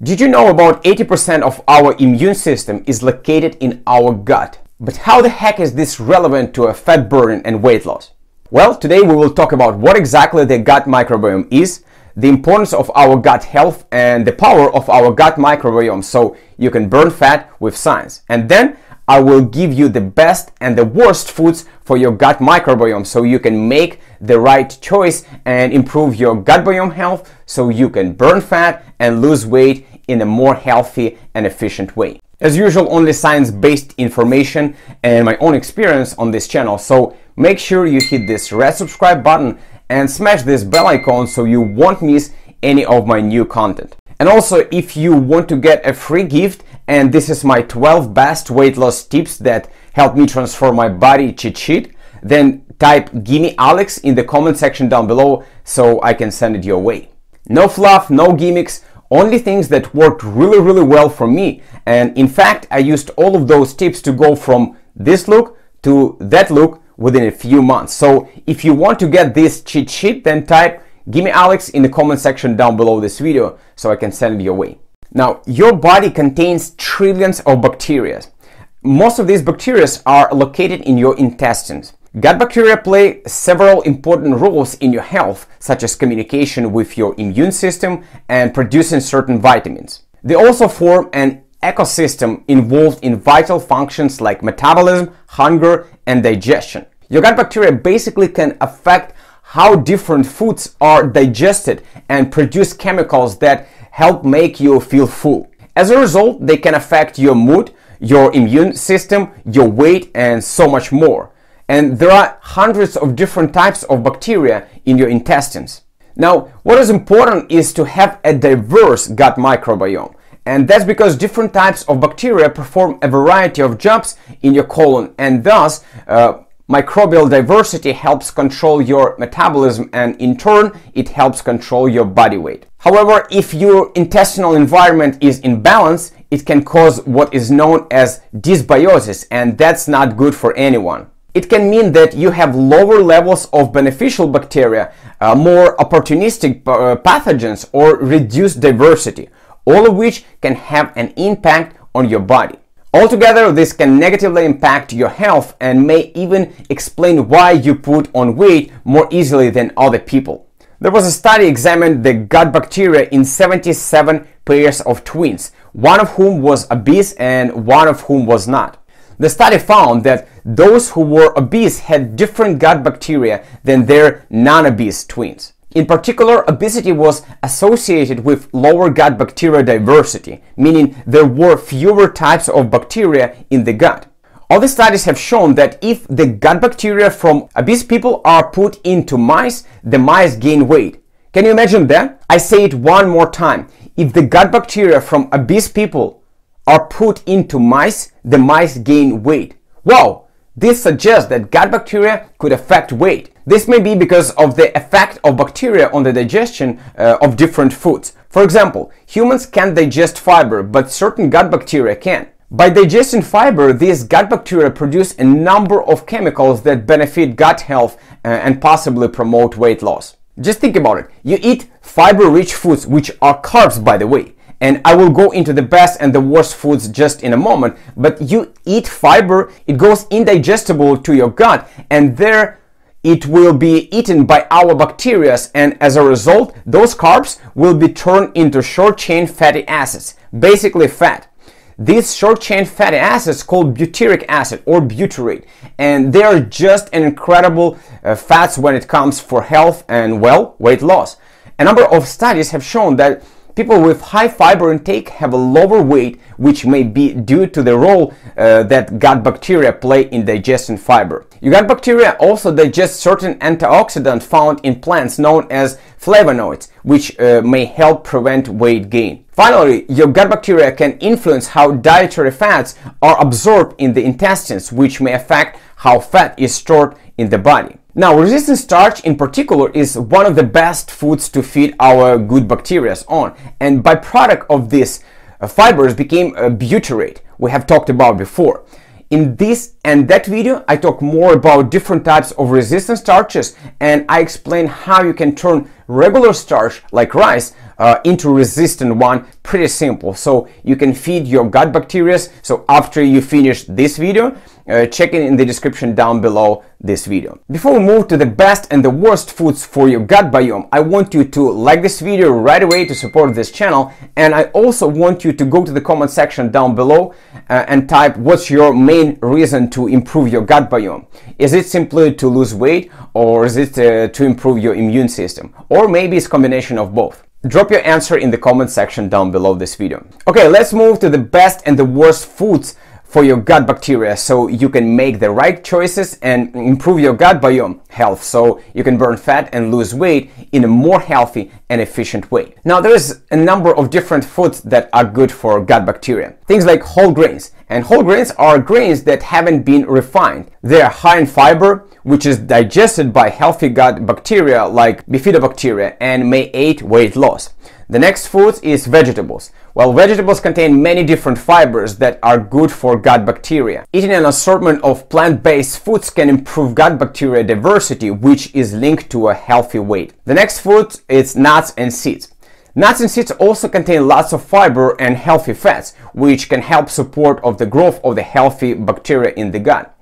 Did you know about 80% of our immune system is located in our gut? But how the heck is this relevant to a fat burning and weight loss? Well, today we will talk about what exactly the gut microbiome is, the importance of our gut health, and the power of our gut microbiome so you can burn fat with science. And then I will give you the best and the worst foods for your gut microbiome so you can make the right choice and improve your gut biome health so you can burn fat and lose weight in a more healthy and efficient way. As usual, only science-based information and my own experience on this channel. So make sure you hit this red subscribe button and smash this bell icon so you won't miss any of my new content. And also, if you want to get a free gift, and this is my 12 best weight loss tips that help me transform my body cheat sheet, then type gimme Alex in the comment section down below so I can send it your way. No fluff, no gimmicks, only things that worked really, really well for me. And in fact, I used all of those tips to go from this look to that look within a few months. So if you want to get this cheat sheet, then type gimme Alex in the comment section down below this video so I can send it your way. Now, your body contains trillions of bacteria. Most of these bacteria are located in your intestines. Gut bacteria play several important roles in your health, such as communication with your immune system and producing certain vitamins. They also form an ecosystem involved in vital functions like metabolism, hunger, and digestion. Your gut bacteria basically can affect how different foods are digested and produce chemicals that help make you feel full. As a result, they can affect your mood, your immune system, your weight, and so much more. And there are hundreds of different types of bacteria in your intestines. Now, what is important is to have a diverse gut microbiome. And that's because different types of bacteria perform a variety of jobs in your colon and thus uh, Microbial diversity helps control your metabolism and in turn it helps control your body weight. However, if your intestinal environment is in balance, it can cause what is known as dysbiosis and that's not good for anyone. It can mean that you have lower levels of beneficial bacteria, uh, more opportunistic uh, pathogens or reduced diversity, all of which can have an impact on your body. Altogether, this can negatively impact your health and may even explain why you put on weight more easily than other people. There was a study examined the gut bacteria in 77 pairs of twins, one of whom was obese and one of whom was not. The study found that those who were obese had different gut bacteria than their non-obese twins. In particular, obesity was associated with lower gut bacteria diversity, meaning there were fewer types of bacteria in the gut. Other studies have shown that if the gut bacteria from obese people are put into mice, the mice gain weight. Can you imagine that? I say it one more time. If the gut bacteria from obese people are put into mice, the mice gain weight. Wow! This suggests that gut bacteria could affect weight. This may be because of the effect of bacteria on the digestion uh, of different foods. For example, humans can't digest fiber, but certain gut bacteria can. By digesting fiber, these gut bacteria produce a number of chemicals that benefit gut health uh, and possibly promote weight loss. Just think about it. You eat fiber-rich foods, which are carbs by the way, and I will go into the best and the worst foods just in a moment. But you eat fiber, it goes indigestible to your gut, and there it will be eaten by our bacteria, and as a result, those carbs will be turned into short chain fatty acids, basically fat. These short chain fatty acids called butyric acid or butyrate, and they are just an incredible uh, fats when it comes for health and well weight loss. A number of studies have shown that People with high fiber intake have a lower weight, which may be due to the role uh, that gut bacteria play in digesting fiber. Your gut bacteria also digest certain antioxidants found in plants known as flavonoids, which uh, may help prevent weight gain. Finally, your gut bacteria can influence how dietary fats are absorbed in the intestines, which may affect how fat is stored in the body. Now, resistant starch in particular is one of the best foods to feed our good bacteria on, and byproduct of this uh, fibers became a butyrate we have talked about before. In this and that video, I talk more about different types of resistant starches and I explain how you can turn regular starch like rice uh, into resistant one pretty simple. So you can feed your gut bacteria. So after you finish this video, uh, check it in the description down below this video. Before we move to the best and the worst foods for your gut biome, I want you to like this video right away to support this channel. And I also want you to go to the comment section down below uh, and type what's your main reason to improve your gut biome. Is it simply to lose weight or is it uh, to improve your immune system? Or maybe it's combination of both. Drop your answer in the comment section down below this video. Okay, let's move to the best and the worst foods for your gut bacteria so you can make the right choices and improve your gut biome health so you can burn fat and lose weight in a more healthy and efficient way. Now there's a number of different foods that are good for gut bacteria. Things like whole grains. And whole grains are grains that haven't been refined. They are high in fiber, which is digested by healthy gut bacteria like bifidobacteria and may aid weight loss. The next food is vegetables. Well, vegetables contain many different fibers that are good for gut bacteria. Eating an assortment of plant-based foods can improve gut bacteria diversity, which is linked to a healthy weight. The next food is nuts and seeds. Nuts and seeds also contain lots of fiber and healthy fats, which can help support of the growth of the healthy bacteria in the gut.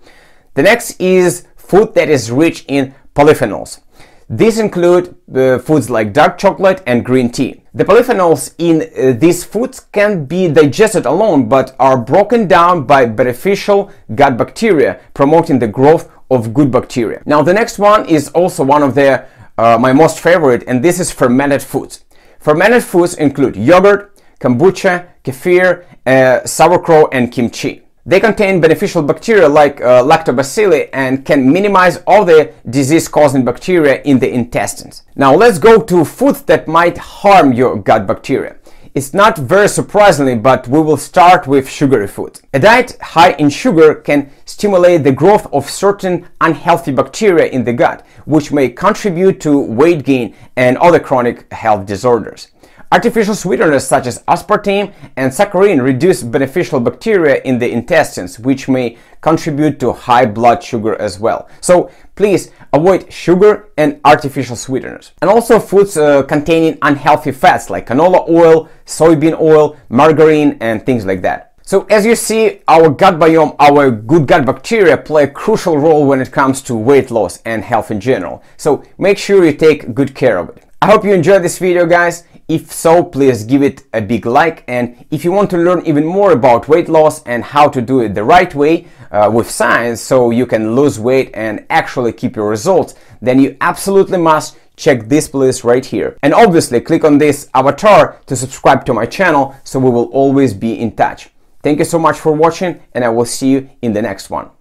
The next is food that is rich in polyphenols. These include uh, foods like dark chocolate and green tea. The polyphenols in uh, these foods can be digested alone but are broken down by beneficial gut bacteria, promoting the growth of good bacteria. Now the next one is also one of the uh, my most favorite and this is fermented foods. Fermented foods include yogurt, kombucha, kefir, uh, sauerkraut and kimchi. They contain beneficial bacteria like uh, lactobacilli and can minimize all the disease-causing bacteria in the intestines. Now let's go to foods that might harm your gut bacteria. It's not very surprisingly, but we will start with sugary food. A diet high in sugar can stimulate the growth of certain unhealthy bacteria in the gut, which may contribute to weight gain and other chronic health disorders. Artificial sweeteners such as aspartame and saccharin reduce beneficial bacteria in the intestines, which may contribute to high blood sugar as well. So please avoid sugar and artificial sweeteners. And also foods uh, containing unhealthy fats like canola oil, soybean oil, margarine, and things like that. So as you see, our gut biome, our good gut bacteria play a crucial role when it comes to weight loss and health in general. So make sure you take good care of it. I hope you enjoyed this video guys. If so, please give it a big like and if you want to learn even more about weight loss and how to do it the right way uh, with science so you can lose weight and actually keep your results, then you absolutely must check this playlist right here. And obviously click on this avatar to subscribe to my channel so we will always be in touch. Thank you so much for watching and I will see you in the next one.